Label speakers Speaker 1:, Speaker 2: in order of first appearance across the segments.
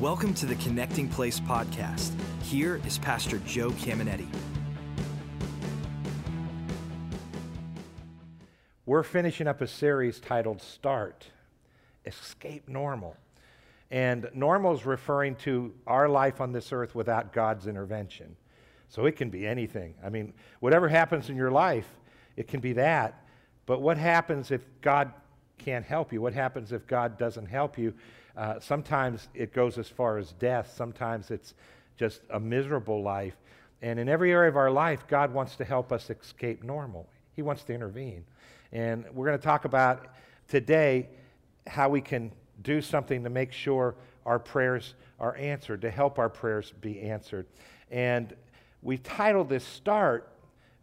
Speaker 1: Welcome to the Connecting Place podcast. Here is Pastor Joe Caminetti.
Speaker 2: We're finishing up a series titled Start Escape Normal. And normal is referring to our life on this earth without God's intervention. So it can be anything. I mean, whatever happens in your life, it can be that. But what happens if God can't help you? What happens if God doesn't help you? Uh, sometimes it goes as far as death, sometimes it's just a miserable life. And in every area of our life, God wants to help us escape normal. He wants to intervene. And we're going to talk about today how we can do something to make sure our prayers are answered, to help our prayers be answered. And we titled this Start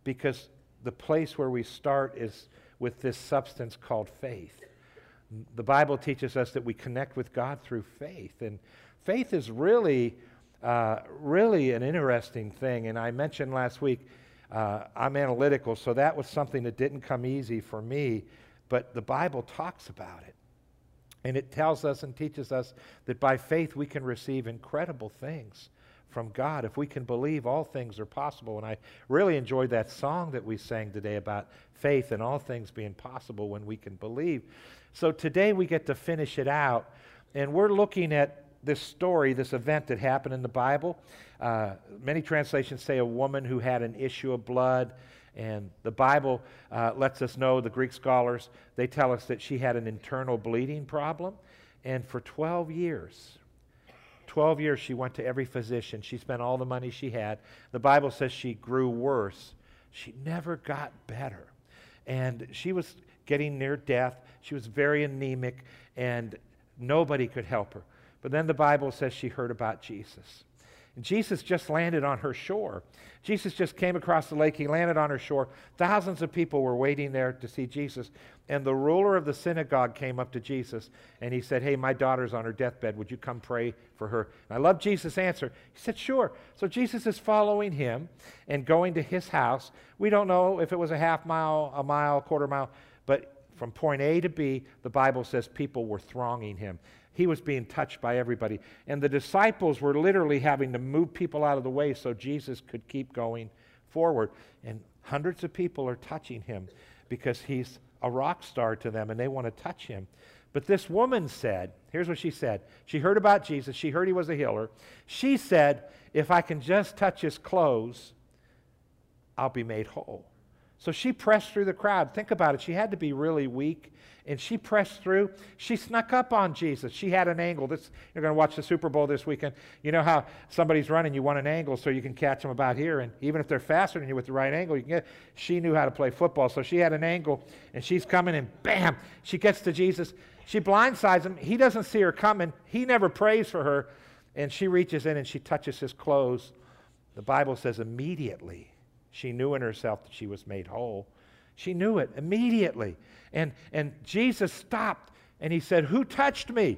Speaker 2: because the place where we start is with this substance called faith the Bible teaches us that we connect with God through faith. And faith is really, uh, really an interesting thing. And I mentioned last week, uh, I'm analytical, so that was something that didn't come easy for me. But the Bible talks about it. And it tells us and teaches us that by faith we can receive incredible things from God. If we can believe, all things are possible. And I really enjoyed that song that we sang today about faith and all things being possible when we can believe. So today we get to finish it out, and we're looking at this story, this event that happened in the Bible. Uh, many translations say a woman who had an issue of blood. And the Bible uh, lets us know, the Greek scholars, they tell us that she had an internal bleeding problem. And for 12 years, 12 years she went to every physician. She spent all the money she had. The Bible says she grew worse. She never got better. And she was getting near death. She was very anemic, and nobody could help her. But then the Bible says she heard about Jesus. Jesus just landed on her shore. Jesus just came across the lake. He landed on her shore. Thousands of people were waiting there to see Jesus. And the ruler of the synagogue came up to Jesus and he said, Hey, my daughter's on her deathbed. Would you come pray for her? And I love Jesus' answer. He said, Sure. So Jesus is following him and going to his house. We don't know if it was a half mile, a mile, quarter mile. But from point A to B, the Bible says people were thronging him. He was being touched by everybody. And the disciples were literally having to move people out of the way so Jesus could keep going forward. And hundreds of people are touching him because he's a rock star to them and they want to touch him. But this woman said, here's what she said. She heard about Jesus, she heard he was a healer. She said, If I can just touch his clothes, I'll be made whole. So she pressed through the crowd. Think about it. She had to be really weak. And she pressed through. She snuck up on Jesus. She had an angle. This, you're going to watch the Super Bowl this weekend. You know how somebody's running, you want an angle so you can catch them about here. And even if they're faster than you with the right angle, you can get. She knew how to play football. So she had an angle. And she's coming and bam, she gets to Jesus. She blindsides him. He doesn't see her coming. He never prays for her. And she reaches in and she touches his clothes. The Bible says immediately she knew in herself that she was made whole. She knew it immediately. And, and Jesus stopped and he said, Who touched me?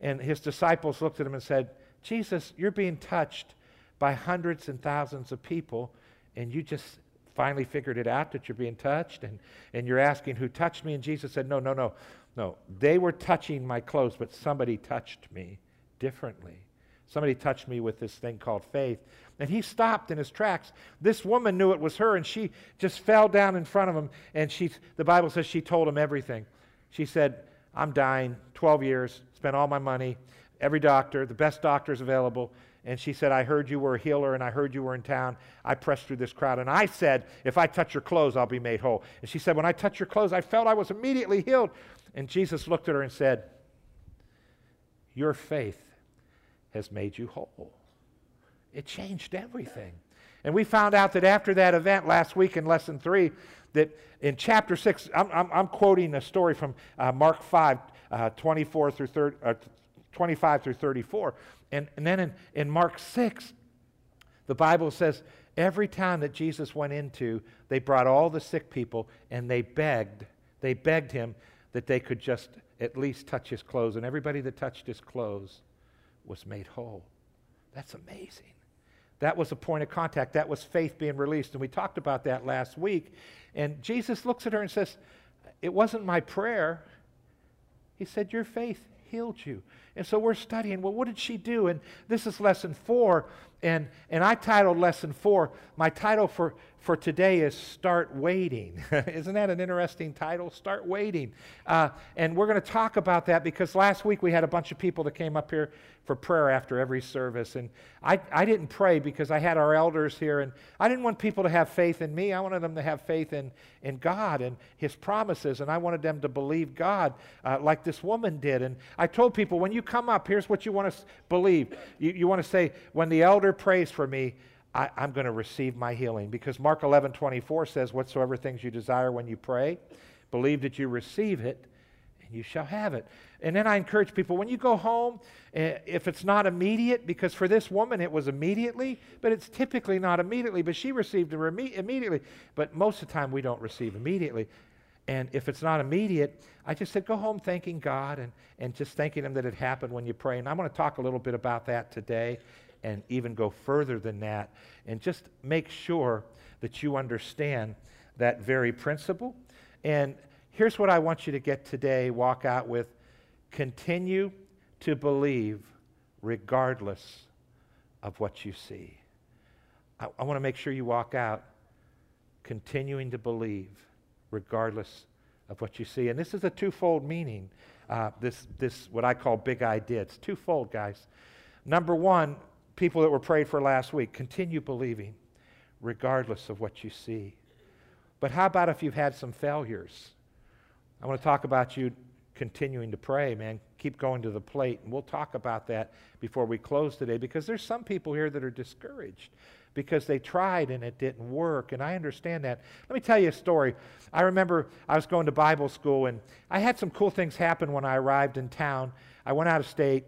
Speaker 2: And his disciples looked at him and said, Jesus, you're being touched by hundreds and thousands of people, and you just finally figured it out that you're being touched, and, and you're asking who touched me. And Jesus said, No, no, no, no. They were touching my clothes, but somebody touched me differently. Somebody touched me with this thing called faith. And he stopped in his tracks. This woman knew it was her, and she just fell down in front of him. And she, the Bible says she told him everything. She said, I'm dying, 12 years, spent all my money, every doctor, the best doctors available. And she said, I heard you were a healer and I heard you were in town. I pressed through this crowd and I said, If I touch your clothes, I'll be made whole. And she said, When I touched your clothes, I felt I was immediately healed. And Jesus looked at her and said, Your faith has made you whole. It changed everything. And we found out that after that event last week in lesson three, that in chapter six, I'm, I'm, I'm quoting a story from uh, Mark 5, uh, 24 through 30, uh, 25 through 34. And, and then in, in Mark 6, the Bible says every town that Jesus went into, they brought all the sick people and they begged, they begged him that they could just at least touch his clothes. And everybody that touched his clothes was made whole. That's amazing. That was a point of contact. That was faith being released. And we talked about that last week. And Jesus looks at her and says, It wasn't my prayer. He said, Your faith healed you. And so we're studying, well, what did she do? And this is lesson four. And, and I titled lesson four, my title for, for today is Start Waiting. Isn't that an interesting title? Start Waiting. Uh, and we're going to talk about that because last week we had a bunch of people that came up here for prayer after every service. And I, I didn't pray because I had our elders here, and I didn't want people to have faith in me. I wanted them to have faith in, in God and His promises, and I wanted them to believe God uh, like this woman did. And I told people, when you come up, here's what you want to believe. You, you want to say, when the elder prays for me, I, am going to receive my healing. Because Mark 11, 24 says, Whatsoever things you desire when you pray, believe that you receive it, and you shall have it. And then I encourage people when you go home, eh, if it's not immediate, because for this woman it was immediately, but it's typically not immediately, but she received it immediately. But most of the time we don't receive immediately. And if it's not immediate, I just said, go home thanking God and, and just thanking Him that it happened when you pray. And I'm going to talk a little bit about that today and even go further than that and just make sure that you understand that very principle. And here's what I want you to get today walk out with continue to believe regardless of what you see. I, I want to make sure you walk out continuing to believe regardless of what you see. And this is a twofold meaning. Uh, this, this, what I call big idea. It's twofold, guys. Number one, people that were prayed for last week, continue believing regardless of what you see. But how about if you've had some failures? I want to talk about you continuing to pray, man. Keep going to the plate. And we'll talk about that before we close today because there's some people here that are discouraged because they tried and it didn't work. And I understand that. Let me tell you a story. I remember I was going to Bible school and I had some cool things happen when I arrived in town. I went out of state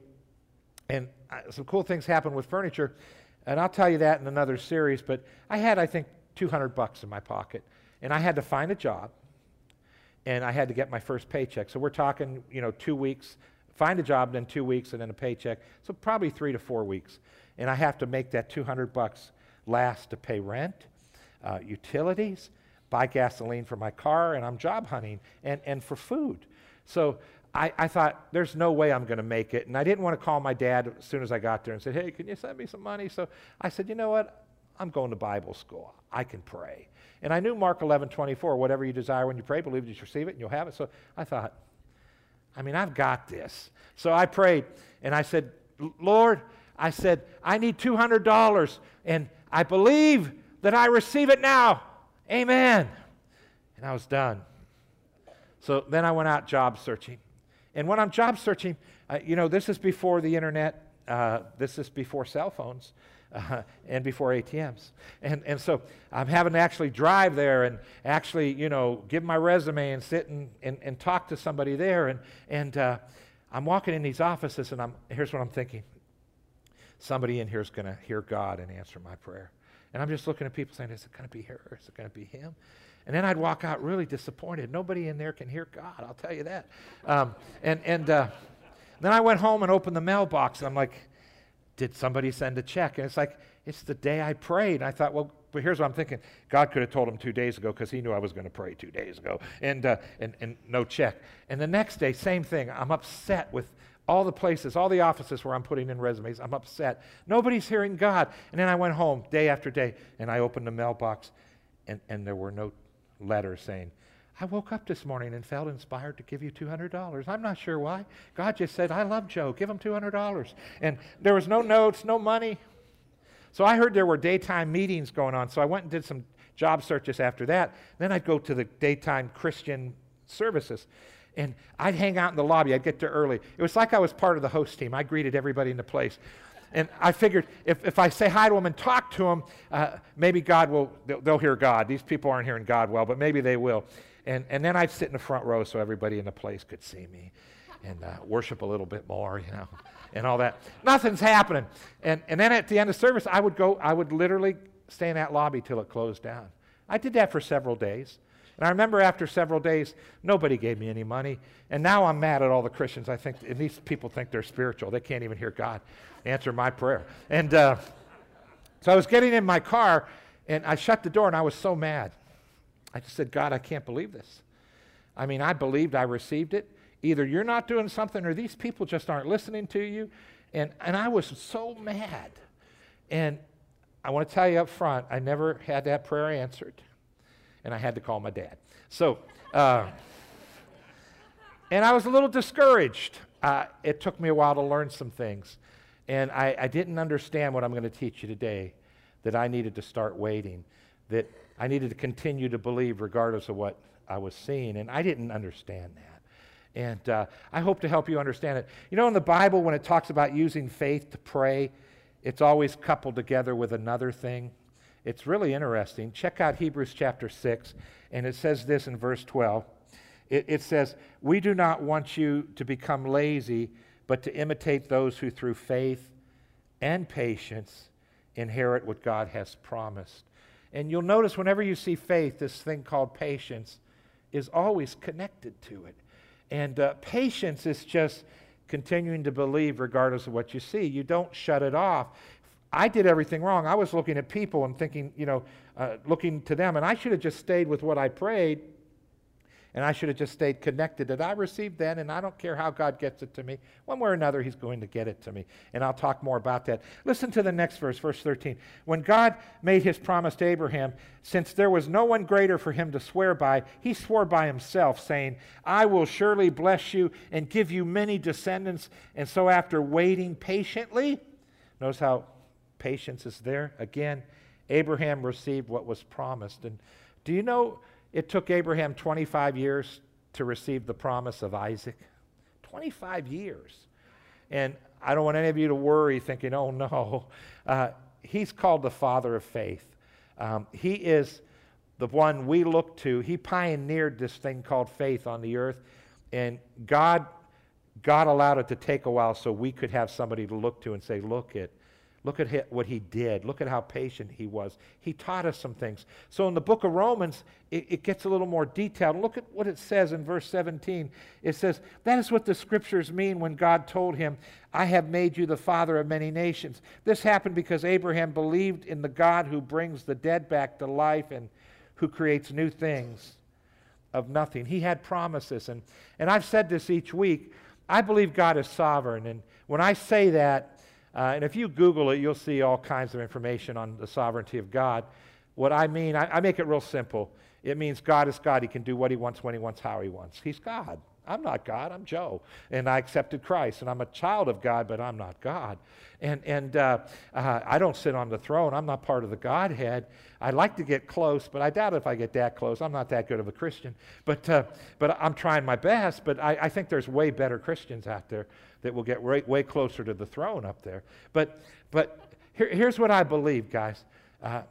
Speaker 2: and some cool things happened with furniture, and I'll tell you that in another series. But I had, I think, 200 bucks in my pocket, and I had to find a job, and I had to get my first paycheck. So we're talking, you know, two weeks, find a job, then two weeks, and then a paycheck. So probably three to four weeks, and I have to make that 200 bucks last to pay rent, uh, utilities, buy gasoline for my car, and I'm job hunting, and, and for food. So I, I thought, there's no way I'm going to make it. And I didn't want to call my dad as soon as I got there and say, hey, can you send me some money? So I said, you know what? I'm going to Bible school. I can pray. And I knew Mark 11, 24, whatever you desire when you pray, believe that you receive it and you'll have it. So I thought, I mean, I've got this. So I prayed and I said, Lord, I said, I need $200 and I believe that I receive it now. Amen. And I was done. So then I went out job searching. And when I'm job searching, uh, you know, this is before the internet, uh, this is before cell phones. Uh, and before ATMs. And, and so I'm having to actually drive there and actually, you know, give my resume and sit and, and, and talk to somebody there. And, and uh, I'm walking in these offices and I'm, here's what I'm thinking. Somebody in here is going to hear God and answer my prayer. And I'm just looking at people saying, is it going to be her? Is it going to be him? And then I'd walk out really disappointed. Nobody in there can hear God, I'll tell you that. Um, and and uh, then I went home and opened the mailbox. And I'm like, did somebody send a check? And it's like, it's the day I prayed. And I thought, well, but here's what I'm thinking. God could have told him two days ago because he knew I was going to pray two days ago. And, uh, and, and no check. And the next day, same thing. I'm upset with all the places, all the offices where I'm putting in resumes. I'm upset. Nobody's hearing God. And then I went home day after day and I opened the mailbox and, and there were no letters saying, I woke up this morning and felt inspired to give you $200. I'm not sure why. God just said, I love Joe. Give him $200. And there was no notes, no money. So I heard there were daytime meetings going on. So I went and did some job searches after that. Then I'd go to the daytime Christian services. And I'd hang out in the lobby. I'd get there early. It was like I was part of the host team. I greeted everybody in the place. And I figured if, if I say hi to them and talk to them, uh, maybe God will, they'll, they'll, hear God. These people aren't hearing God well, but maybe they will. And, and then I'd sit in the front row so everybody in the place could see me and uh, worship a little bit more, you know, and all that. Nothing's happening. And, and then at the end of service, I would go, I would literally stay in that lobby till it closed down. I did that for several days. And I remember after several days, nobody gave me any money. And now I'm mad at all the Christians. I think, and these people think they're spiritual. They can't even hear God answer my prayer. And uh, so I was getting in my car, and I shut the door, and I was so mad. I just said, God, I can't believe this. I mean, I believed I received it. Either you're not doing something or these people just aren't listening to you. And, and I was so mad. And I want to tell you up front, I never had that prayer answered. And I had to call my dad. So, uh, and I was a little discouraged. Uh, it took me a while to learn some things. And I, I didn't understand what I'm going to teach you today that I needed to start waiting, that I needed to continue to believe regardless of what I was seeing. And I didn't understand that. And uh, I hope to help you understand it. You know, in the Bible, when it talks about using faith to pray, it's always coupled together with another thing. It's really interesting. Check out Hebrews chapter 6, and it says this in verse 12. It, it says, We do not want you to become lazy, but to imitate those who through faith and patience inherit what God has promised. And you'll notice whenever you see faith, this thing called patience is always connected to it. And uh, patience is just continuing to believe regardless of what you see. You don't shut it off. I did everything wrong. I was looking at people and thinking, you know, uh, looking to them, and I should have just stayed with what I prayed and I should have just stayed connected that I received then, and I don't care how God gets it to me. One way or another, He's going to get it to me. And I'll talk more about that. Listen to the next verse, verse 13. When God made His promise to Abraham, since there was no one greater for him to swear by, He swore by Himself, saying, I will surely bless you and give you many descendants. And so, after waiting patiently, notice how patience is there again. Abraham received what was promised. And do you know? It took Abraham 25 years to receive the promise of Isaac. 25 years. And I don't want any of you to worry thinking, oh no. Uh, he's called the father of faith. Um, he is the one we look to. He pioneered this thing called faith on the earth. And God, God allowed it to take a while so we could have somebody to look to and say, look, it, Look at what he did. Look at how patient he was. He taught us some things. So in the book of Romans, it, it, gets a little more detailed. Look at what it says in verse 17. It says, That is what the scriptures mean when God told him, I have made you the father of many nations. This happened because Abraham believed in the God who brings the dead back to life and who creates new things of nothing. He had promises. And, and I've said this each week. I believe God is sovereign. And when I say that, uh, and if you Google it, you'll see all kinds of information on the sovereignty of God. What I mean, I, I make it real simple. It means God is God. He can do what he wants, when he wants, how he wants. He's God. I'm not God, I'm Joe. And I accepted Christ, and I'm a child of God, but I'm not God. And, and uh, uh, I don't sit on the throne. I'm not part of the Godhead. I'd like to get close, but I doubt if I get that close. I'm not that good of a Christian. But, uh, but I'm trying my best, but I, I think there's way better Christians out there that will get way, way closer to the throne up there. But, but here, here's what I believe, guys, uh,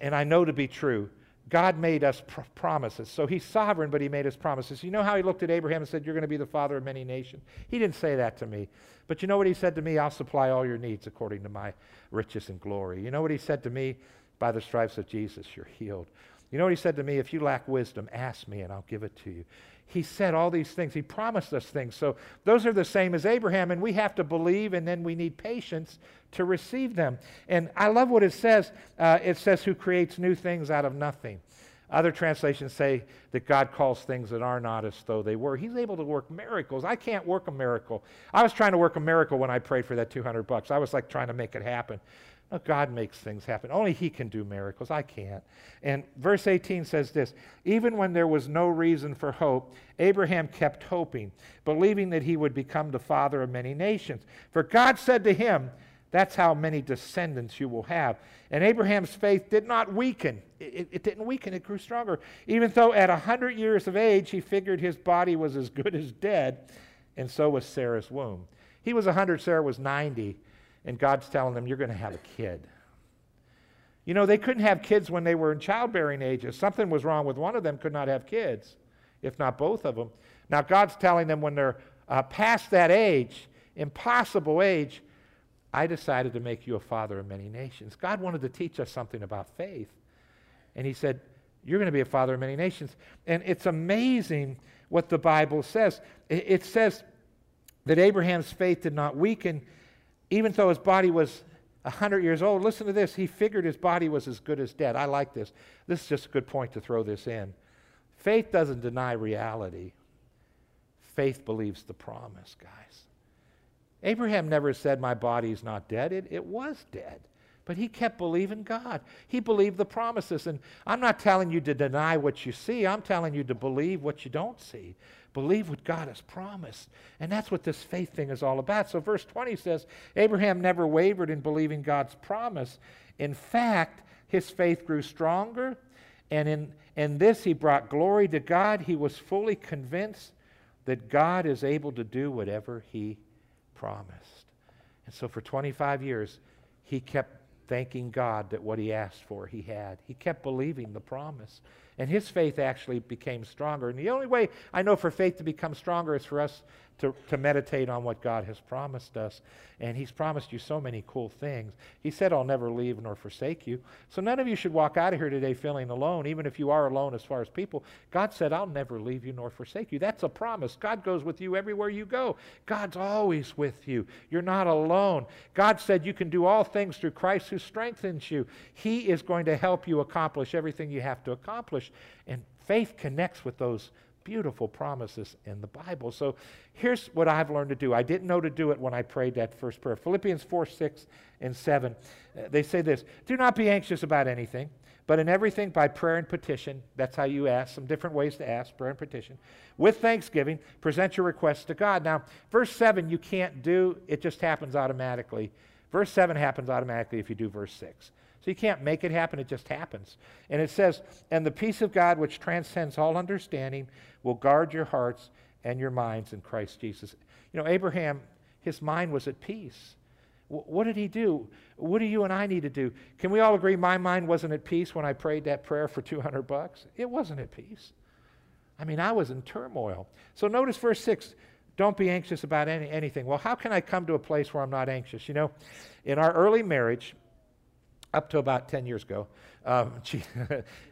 Speaker 2: and I know to be true. God made us pr- promises. So he's sovereign, but he made us promises. You know how he looked at Abraham and said, You're going to be the father of many nations? He didn't say that to me. But you know what he said to me? I'll supply all your needs according to my riches and glory. You know what he said to me? By the stripes of Jesus, you're healed. You know what he said to me? If you lack wisdom, ask me and I'll give it to you he said all these things. He promised us things. So those are the same as Abraham, and we have to believe, and then we need patience to receive them. And I love what it says. Uh, it says, Who creates new things out of nothing. Other translations say that God calls things that are not as though they were. He's able to work miracles. I can't work a miracle. I was trying to work a miracle when I prayed for that 200 bucks. I was like trying to make it happen. Oh, God makes things happen. Only He can do miracles. I can't. And verse 18 says this Even when there was no reason for hope, Abraham kept hoping, believing that he would become the father of many nations. For God said to him, That's how many descendants you will have. And Abraham's faith did not weaken. It, it didn't weaken, it grew stronger. Even though at 100 years of age, he figured his body was as good as dead, and so was Sarah's womb. He was 100, Sarah was 90 and God's telling them, You're going to have a kid. You know, they couldn't have kids when they were in childbearing ages. Something was wrong with one of them, could not have kids, if not both of them. Now, God's telling them when they're uh, past that age, impossible age, I decided to make you a father of many nations. God wanted to teach us something about faith. And He said, You're going to be a father of many nations. And it's amazing what the Bible says. It says that Abraham's faith did not weaken even though his body was 100 years old, listen to this. He figured his body was as good as dead. I like this. This is just a good point to throw this in. Faith doesn't deny reality, faith believes the promise, guys. Abraham never said, My body's not dead. It, it was dead. But he kept believing God. He believed the promises. And I'm not telling you to deny what you see, I'm telling you to believe what you don't see. Believe what God has promised. And that's what this faith thing is all about. So, verse 20 says Abraham never wavered in believing God's promise. In fact, his faith grew stronger. And in, in this, he brought glory to God. He was fully convinced that God is able to do whatever he promised. And so, for 25 years, he kept thanking God that what he asked for, he had. He kept believing the promise. And his faith actually became stronger. And the only way I know for faith to become stronger is for us to, to meditate on what God has promised us. And He's promised you so many cool things. He said, I'll never leave nor forsake you. So none of you should walk out of here today feeling alone, even if you are alone as far as people. God said, I'll never leave you nor forsake you. That's a promise. God goes with you everywhere you go. God's always with you. You're not alone. God said you can do all things through Christ who strengthens you. He is going to help you accomplish everything you have to accomplish. And faith connects with those beautiful promises in the Bible. So here's what I've learned to do. I didn't know to do it when I prayed that first prayer. Philippians 4 6 and 7. Uh, they say this Do not be anxious about anything, but in everything by prayer and petition. That's how you ask, some different ways to ask prayer and petition. With thanksgiving, present your requests to God. Now, verse 7 you can't do, it just happens automatically. Verse 7 happens automatically if you do verse 6. So you can't make it happen, it just happens. And it says, And the peace of God, which transcends all understanding, will guard your hearts and your minds in Christ Jesus. You know, Abraham, his mind was at peace. What did he do? What do you and I need to do? Can we all agree my mind wasn't at peace when I prayed that prayer for 200 bucks? It wasn't at peace. I mean, I was in turmoil. So notice verse 6 don't be anxious about any, anything. Well, how can I come to a place where I'm not anxious? You know, in our early marriage, up to about 10 years ago, um,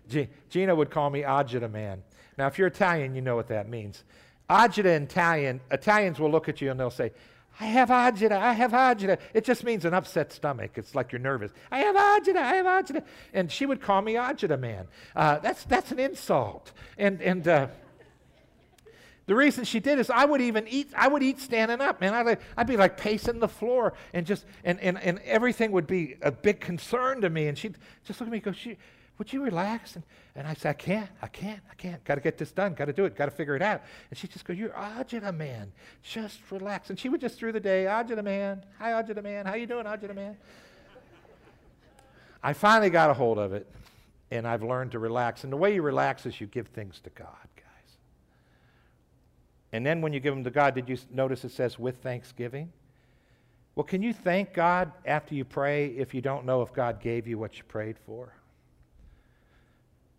Speaker 2: Gina would call me Agita man. Now, if you're Italian, you know what that means. Agita in Italian, Italians will look at you and they'll say, I have agita, I have agita. It just means an upset stomach. It's like you're nervous. I have agita, I have agita. And she would call me agita man. Uh, that's, that's an insult. And, and uh, the reason she did is I would even eat, I would eat standing up, man. I'd, I'd be like pacing the floor and just, and, and, and everything would be a big concern to me. And she'd just look at me and go, she, would you relax? And, and I said, I can't, I can't, I can't. Got to get this done, got to do it, got to figure it out. And she'd just go, you're Agita man, just relax. And she would just through the day, Agita man, hi Agita man, how you doing Agita man? I finally got a hold of it, and I've learned to relax. And the way you relax is you give things to God. And then when you give them to God, did you notice it says with thanksgiving? Well, can you thank God after you pray if you don't know if God gave you what you prayed for?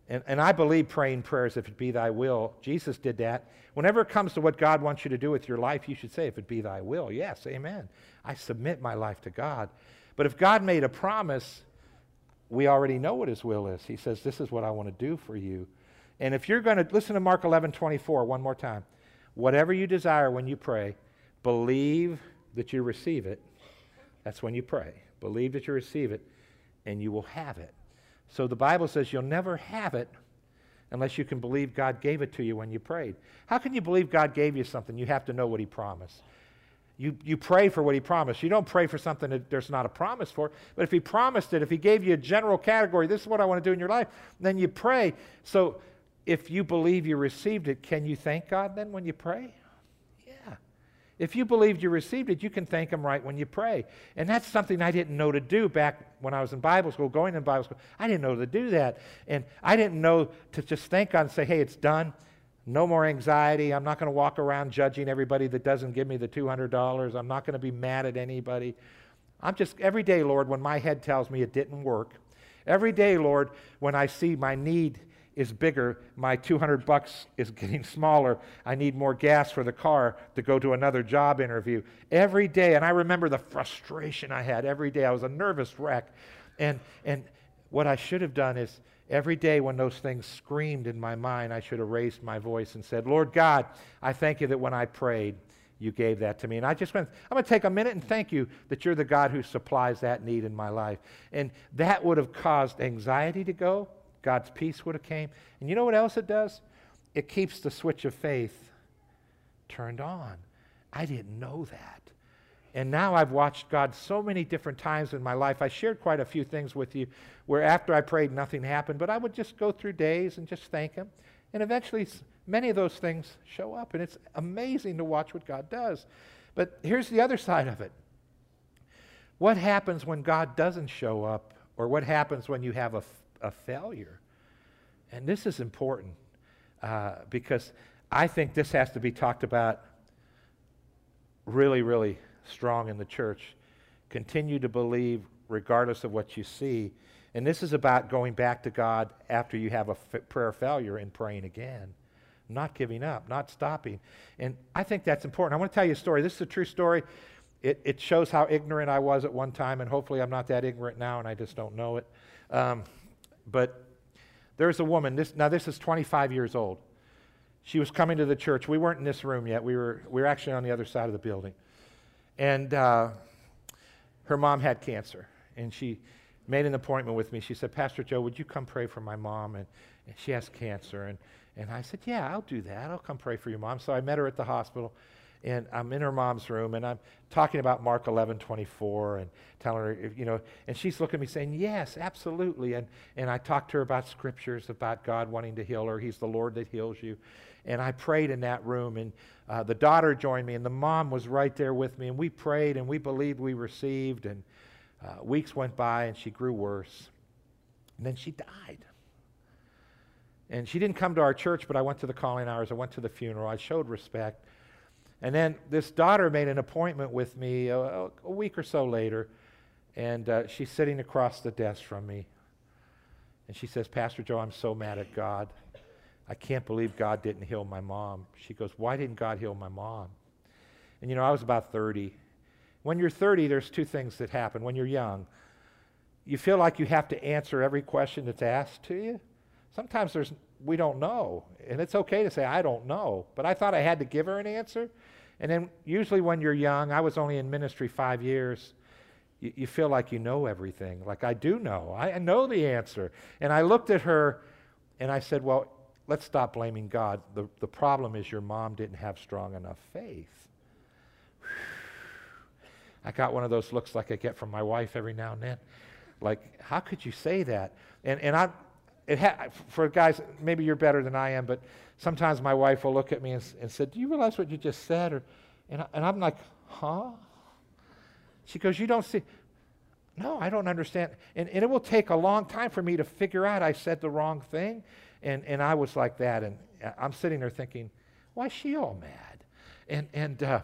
Speaker 2: And, and I believe praying prayers, if it be thy will. Jesus did that. Whenever it comes to what God wants you to do with your life, you should say, if it be thy will. Yes, amen. I submit my life to God. But if God made a promise, we already know what his will is. He says, This is what I want to do for you. And if you're going to listen to Mark 11 24 one more time. Whatever you desire when you pray, believe that you receive it. That's when you pray. Believe that you receive it, and you will have it. So the Bible says you'll never have it unless you can believe God gave it to you when you prayed. How can you believe God gave you something? You have to know what He promised. You, you pray for what He promised. You don't pray for something that there's not a promise for. But if He promised it, if He gave you a general category, this is what I want to do in your life, then you pray. So if you believe you received it, can you thank God then when you pray? Yeah. If you believed you received it, you can thank Him right when you pray. And that's something I didn't know to do back when I was in Bible school, going in Bible school. I didn't know to do that. And I didn't know to just thank God and say, hey, it's done. No more anxiety. I'm not going to walk around judging everybody that doesn't give me the $200. I'm not going to be mad at anybody. I'm just, every day, Lord, when my head tells me it didn't work, every day, Lord, when I see my need is bigger. My 200 bucks is getting smaller. I need more gas for the car to go to another job interview. Every day, and I remember the frustration I had every day. I was a nervous wreck. And, and what I should have done is every day when those things screamed in my mind, I should have raised my voice and said, Lord God, I thank you that when I prayed, you gave that to me. And I just went, I'm going to take a minute and thank you that you're the God who supplies that need in my life. And that would have caused anxiety to go. God's peace would have came. And you know what else it does? It keeps the switch of faith turned on. I didn't know that. And now I've watched God so many different times in my life. I shared quite a few things with you where after I prayed, nothing happened, but I would just go through days and just thank Him. And eventually, many of those things show up. And it's amazing to watch what God does. But here's the other side of it what happens when God doesn't show up, or what happens when you have a, a failure? And this is important uh, because I think this has to be talked about really, really strong in the church. Continue to believe regardless of what you see. And this is about going back to God after you have a f- prayer failure and praying again. Not giving up, not stopping. And I think that's important. I want to tell you a story. This is a true story. It, it shows how ignorant I was at one time, and hopefully I'm not that ignorant now and I just don't know it. Um, but there's a woman, this, now this is 25 years old. She was coming to the church. We weren't in this room yet. We were, we were actually on the other side of the building. And uh, her mom had cancer. And she made an appointment with me. She said, Pastor Joe, would you come pray for my mom? And, and she has cancer. And, and I said, Yeah, I'll do that. I'll come pray for your mom. So I met her at the hospital and I'm in her mom's room and I'm talking about Mark 11, 24 and telling her, you know, and she's looking at me saying, yes, absolutely. And, and I talked to her about scriptures, about God wanting to heal her. He's the Lord that heals you. And I prayed in that room and uh, the daughter joined me and the mom was right there with me and we prayed and we believed we received and uh, weeks went by and she grew worse. And then she died. And she didn't come to our church, but I went to the calling hours. I went to the funeral. I showed respect. And then this daughter made an appointment with me a, a week or so later, and uh, she's sitting across the desk from me. And she says, Pastor Joe, I'm so mad at God. I can't believe God didn't heal my mom. She goes, Why didn't God heal my mom? And you know, I was about 30. When you're 30, there's two things that happen. When you're young, you feel like you have to answer every question that's asked to you. Sometimes there's we don't know. And it's okay to say, I don't know. But I thought I had to give her an answer. And then, usually, when you're young, I was only in ministry five years, you, you feel like you know everything. Like, I do know. I, I know the answer. And I looked at her and I said, Well, let's stop blaming God. The, the problem is your mom didn't have strong enough faith. I got one of those looks like I get from my wife every now and then. Like, how could you say that? And, and I, it ha- for guys, maybe you're better than I am, but sometimes my wife will look at me and, and said, "Do you realize what you just said?" Or, and, I, and I'm like, "Huh?" She goes, "You don't see." No, I don't understand. And, and it will take a long time for me to figure out I said the wrong thing. And, and I was like that. And I'm sitting there thinking, why is she all mad? And, and, uh,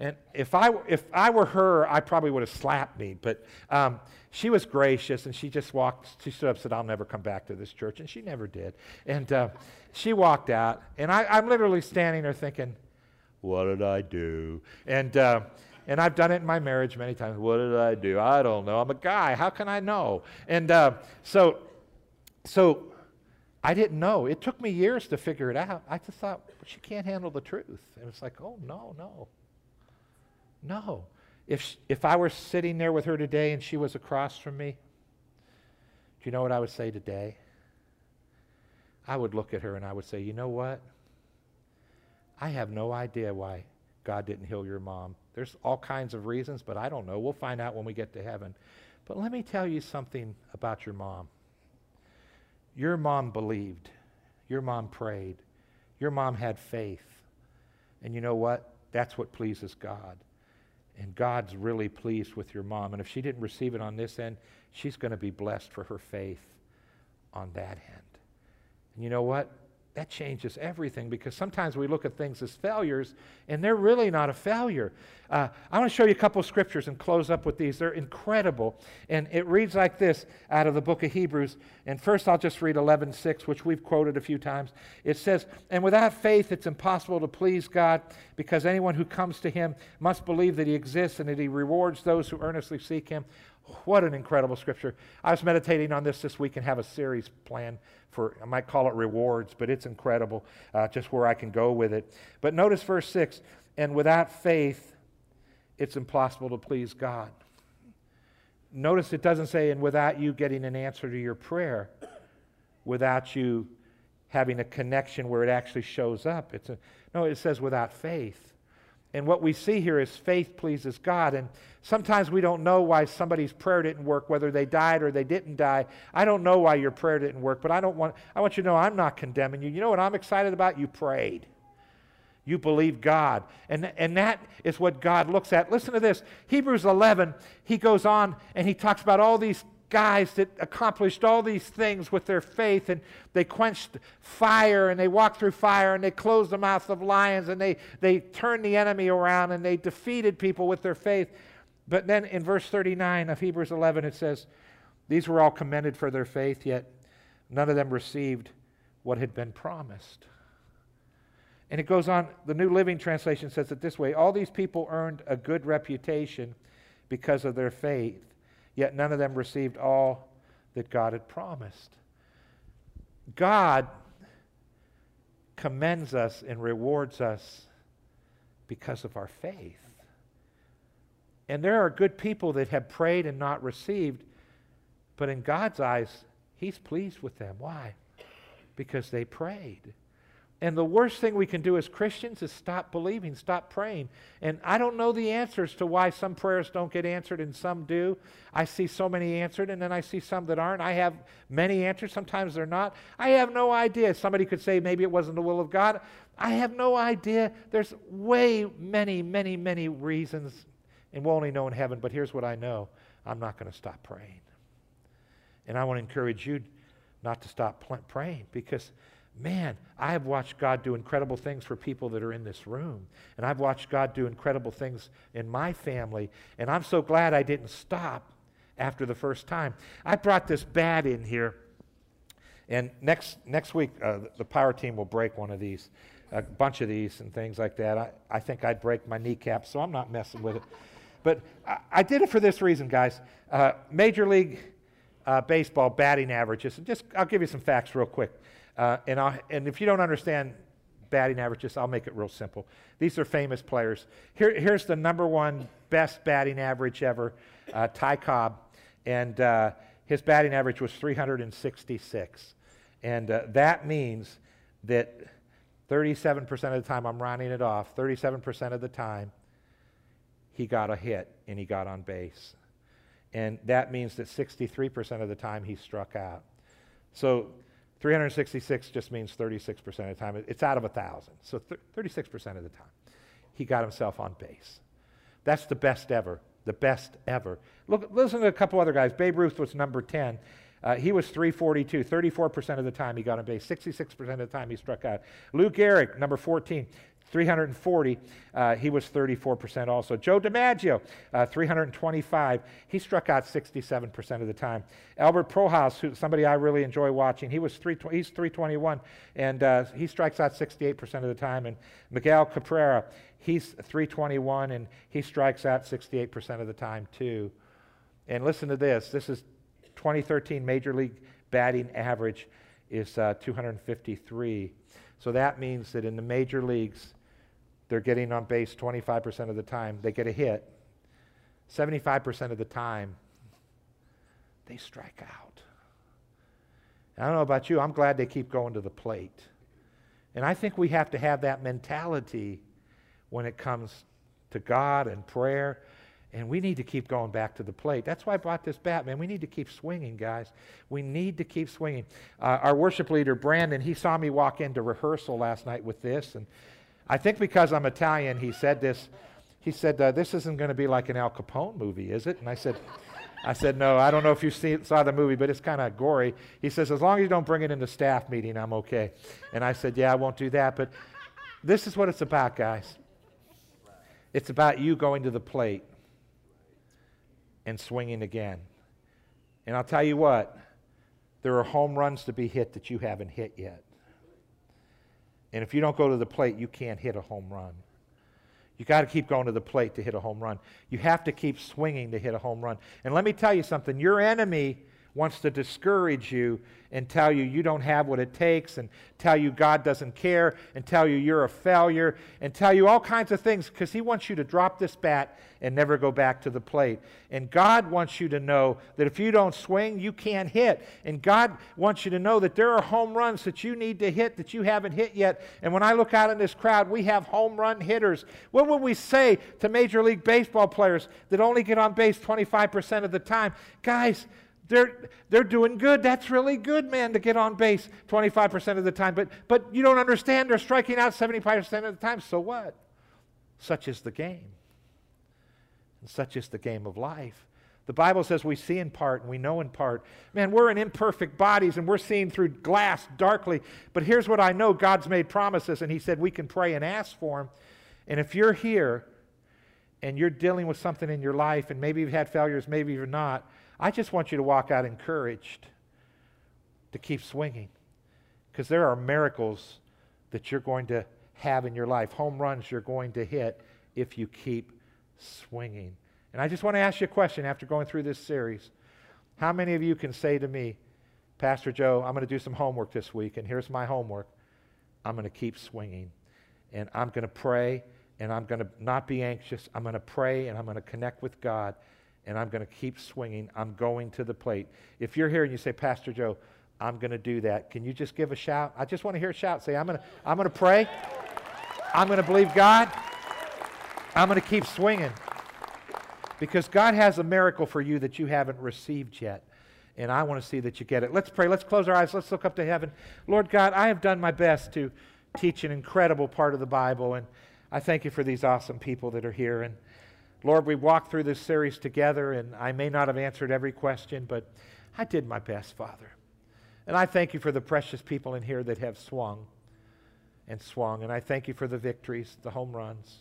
Speaker 2: and if I, if I were her, I probably would have slapped me. But um, she was gracious and she just walked, she stood up and said, I'll never come back to this church. And she never did. And uh, she walked out. And I, am literally standing there thinking, what did I do? And, uh, and I've done it in my marriage many times. What did I do? I don't know. I'm a guy. How can I know? And uh, so, so I didn't know. It took me years to figure it out. I just thought, she can't handle the truth. And it's like, oh, no, no. No. If, if I were sitting there with her today and she was across from me, do you know what I would say today? I would look at her and I would say, you know what? I have no idea why God didn't heal your mom. There's all kinds of reasons, but I don't know. We'll find out when we get to heaven. But let me tell you something about your mom. Your mom believed. Your mom prayed. Your mom had faith. And you know what? That's what pleases God. And God's really pleased with your mom. And if she didn't receive it on this end, she's going to be blessed for her faith on that end. And you know what? That changes everything because sometimes we look at things as failures and they're really not a failure. Uh, I want to show you a couple scriptures and close up with these. They're incredible. And it reads like this out of the book of Hebrews. And first I'll just read 11:6, which we've quoted a few times. It says, And without faith it's impossible to please God because anyone who comes to him must believe that he exists and that he rewards those who earnestly seek him. What an incredible scripture. I was meditating on this this week and have a series plan for, I might call it rewards, but it's incredible uh, just where I can go with it. But notice verse 6 and without faith, it's impossible to please God. Notice it doesn't say, and without you getting an answer to your prayer, without you having a connection where it actually shows up. It's a, no, it says without faith. And what we see here is faith pleases God. And sometimes we don't know why somebody's prayer didn't work, whether they died or they didn't die. I don't know why your prayer didn't work, but I don't want I want you to know I'm not condemning you. You know what I'm excited about? You prayed. You believe God. And, and that is what God looks at. Listen to this. Hebrews 11, he goes on and he talks about all these guys that accomplished all these things with their faith and they quenched fire and they walked through fire and they closed the mouth of lions and they, they turned the enemy around and they defeated people with their faith. But then in verse 39 of Hebrews 11, it says, These were all commended for their faith, yet none of them received what had been promised. And it goes on, the New Living Translation says it this way All these people earned a good reputation because of their faith yet none of them received all that God had promised. God commends us and rewards us because of our faith. And there are good people that have prayed and not received, but in God's eyes, He's pleased with them. Why? Because they prayed. And the worst thing we can do as Christians is stop believing, stop praying. And I don't know the answers to why some prayers don't get answered and some do. I see so many answered, and then I see some that aren't. I have many answers, sometimes they're not. I have no idea. Somebody could say maybe it wasn't the will of God. I have no idea. There's way many, many, many reasons, and we'll only know in heaven. But here's what I know I'm not going to stop praying. And I want to encourage you not to stop praying because man, I have watched God do incredible things for people that are in this room. And I've watched God do incredible things in my family. And I'm so glad I didn't stop after the first time. I brought this bat in here. And next, next week, uh, the power team will break one of these, a bunch of these and things like that. I, I think I'd break my kneecap, so I'm not messing with it. But I, I did it for this reason, guys. Uh, Major League uh, Baseball batting averages. Just, I'll give you some facts real quick. Uh, and, i and if you don't understand batting averages, I'll make it real simple. These are famous players. Here, here's the number one best batting average ever, uh, Ty Cobb. And uh, his batting average was 366. And uh, that means that 37% of the time, I'm rounding it off, 37% of the time, he got a hit and he got on base. And that means that 63% of the time he struck out. So 366 just means 36% of the time. It's out of 1,000. So th- 36% of the time, he got himself on base. That's the best ever. The best ever. Look, listen to a couple other guys. Babe Ruth was number 10. Uh, he was 342. 34% of the time he got on base. 66% of the time he struck out. Lou Gehrig, number 14. 340. Uh, he was 34% also. Joe DiMaggio, uh, 325. He struck out 67% of the time. Albert Pujols, who, somebody I really enjoy watching, he was three, he's 321, and uh, he strikes out 68% of the time. And Miguel Cabrera, he's 321, and he strikes out 68% of the time too. And listen to this. This is 2013 Major League batting average is uh, 253. So that means that in the major leagues, they're getting on base 25% of the time. They get a hit. 75% of the time, they strike out. I don't know about you, I'm glad they keep going to the plate. And I think we have to have that mentality when it comes to God and prayer. And we need to keep going back to the plate. That's why I brought this bat, man. We need to keep swinging, guys. We need to keep swinging. Uh, our worship leader, Brandon, he saw me walk into rehearsal last night with this, and I think because I'm Italian, he said this. He said, uh, "This isn't going to be like an Al Capone movie, is it?" And I said, "I said no. I don't know if you see, saw the movie, but it's kind of gory." He says, "As long as you don't bring it into staff meeting, I'm okay." And I said, "Yeah, I won't do that." But this is what it's about, guys. It's about you going to the plate and swinging again. And I'll tell you what, there are home runs to be hit that you haven't hit yet. And if you don't go to the plate, you can't hit a home run. You got to keep going to the plate to hit a home run. You have to keep swinging to hit a home run. And let me tell you something your enemy wants to discourage you and tell you you don't have what it takes and tell you God doesn't care and tell you you're a failure and tell you all kinds of things because he wants you to drop this bat and never go back to the plate. And God wants you to know that if you don't swing, you can't hit. And God wants you to know that there are home runs that you need to hit that you haven't hit yet. And when I look out in this crowd, we have home run hitters. What would we say to Major League Baseball players that only get on base 25% of the time? Guys, they're, they're doing good. That's really good, man, to get on base 25% of the time. But, but you don't understand. They're striking out 75% of the time. So what? Such is the game. And such is the game of life. The Bible says we see in part and we know in part. Man, we're in imperfect bodies and we're seeing through glass darkly. But here's what I know God's made promises, and He said we can pray and ask for them. And if you're here and you're dealing with something in your life, and maybe you've had failures, maybe you're not, I just want you to walk out encouraged to keep swinging because there are miracles that you're going to have in your life, home runs you're going to hit if you keep swinging. And I just want to ask you a question after going through this series. How many of you can say to me, Pastor Joe, I'm going to do some homework this week, and here's my homework. I'm going to keep swinging, and I'm going to pray, and I'm going to not be anxious. I'm going to pray, and I'm going to connect with God, and I'm going to keep swinging. I'm going to the plate. If you're here and you say, Pastor Joe, I'm going to do that, can you just give a shout? I just want to hear a shout. Say, I'm going to, I'm going to pray. I'm going to believe God. I'm going to keep swinging. Because God has a miracle for you that you haven't received yet. And I want to see that you get it. Let's pray. Let's close our eyes. Let's look up to heaven. Lord God, I have done my best to teach an incredible part of the Bible. And I thank you for these awesome people that are here. And Lord, we walked through this series together, and I may not have answered every question, but I did my best, Father. And I thank you for the precious people in here that have swung and swung. And I thank you for the victories, the home runs.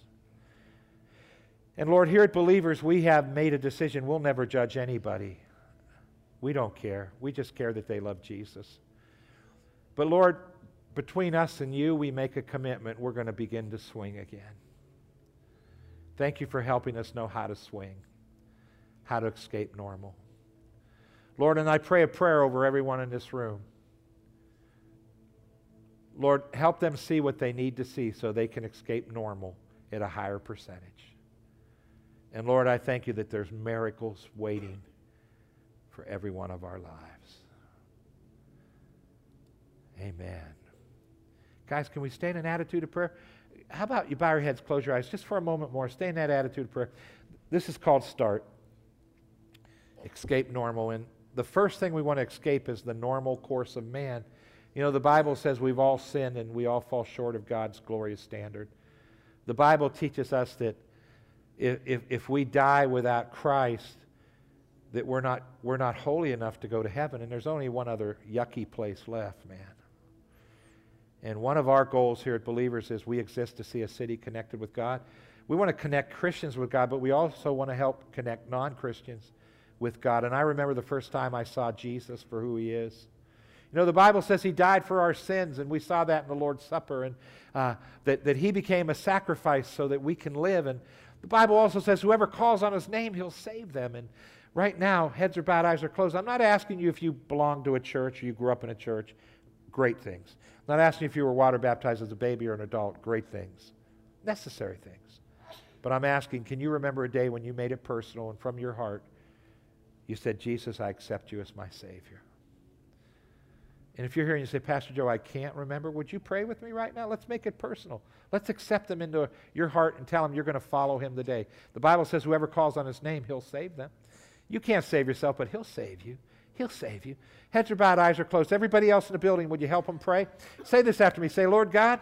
Speaker 2: And Lord, here at Believers, we have made a decision. We'll never judge anybody. We don't care. We just care that they love Jesus. But Lord, between us and you, we make a commitment. We're going to begin to swing again. Thank you for helping us know how to swing, how to escape normal. Lord, and I pray a prayer over everyone in this room. Lord, help them see what they need to see so they can escape normal at a higher percentage. And Lord, I thank you that there's miracles waiting for every one of our lives. Amen. Guys, can we stay in an attitude of prayer? How about you bow your heads, close your eyes just for a moment more. Stay in that attitude of prayer. This is called start. Escape normal. And the first thing we want to escape is the normal course of man. You know, the Bible says we've all sinned and we all fall short of God's glorious standard. The Bible teaches us that if, if, if we die without Christ, that we're not, we're not holy enough to go to heaven. And there's only one other yucky place left, man. And one of our goals here at Believers is we exist to see a city connected with God. We want to connect Christians with God, but we also want to help connect non Christians with God. And I remember the first time I saw Jesus for who he is. You know, the Bible says he died for our sins, and we saw that in the Lord's Supper, and uh, that, that he became a sacrifice so that we can live. And the Bible also says whoever calls on his name, he'll save them. And right now, heads are bowed, eyes are closed. I'm not asking you if you belong to a church or you grew up in a church. Great things. Not asking if you were water baptized as a baby or an adult. Great things. Necessary things. But I'm asking, can you remember a day when you made it personal and from your heart you said, Jesus, I accept you as my Savior? And if you're here and you say, Pastor Joe, I can't remember, would you pray with me right now? Let's make it personal. Let's accept them into your heart and tell them you're going to follow him today. The Bible says whoever calls on his name, he'll save them. You can't save yourself, but he'll save you. He'll save you. Heads are bowed, eyes are closed. Everybody else in the building, would you help them pray? Say this after me. Say, Lord God,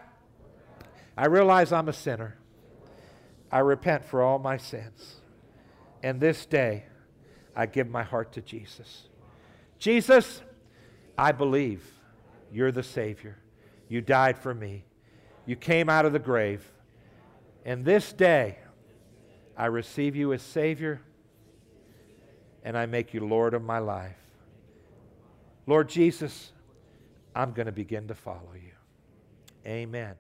Speaker 2: I realize I'm a sinner. I repent for all my sins. And this day, I give my heart to Jesus. Jesus, I believe you're the Savior. You died for me. You came out of the grave. And this day, I receive you as Savior and I make you Lord of my life. Lord Jesus, I'm going to begin to follow you. Amen.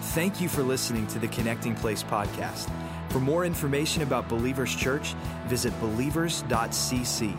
Speaker 1: Thank you for listening to the Connecting Place podcast. For more information about Believers Church, visit believers.cc.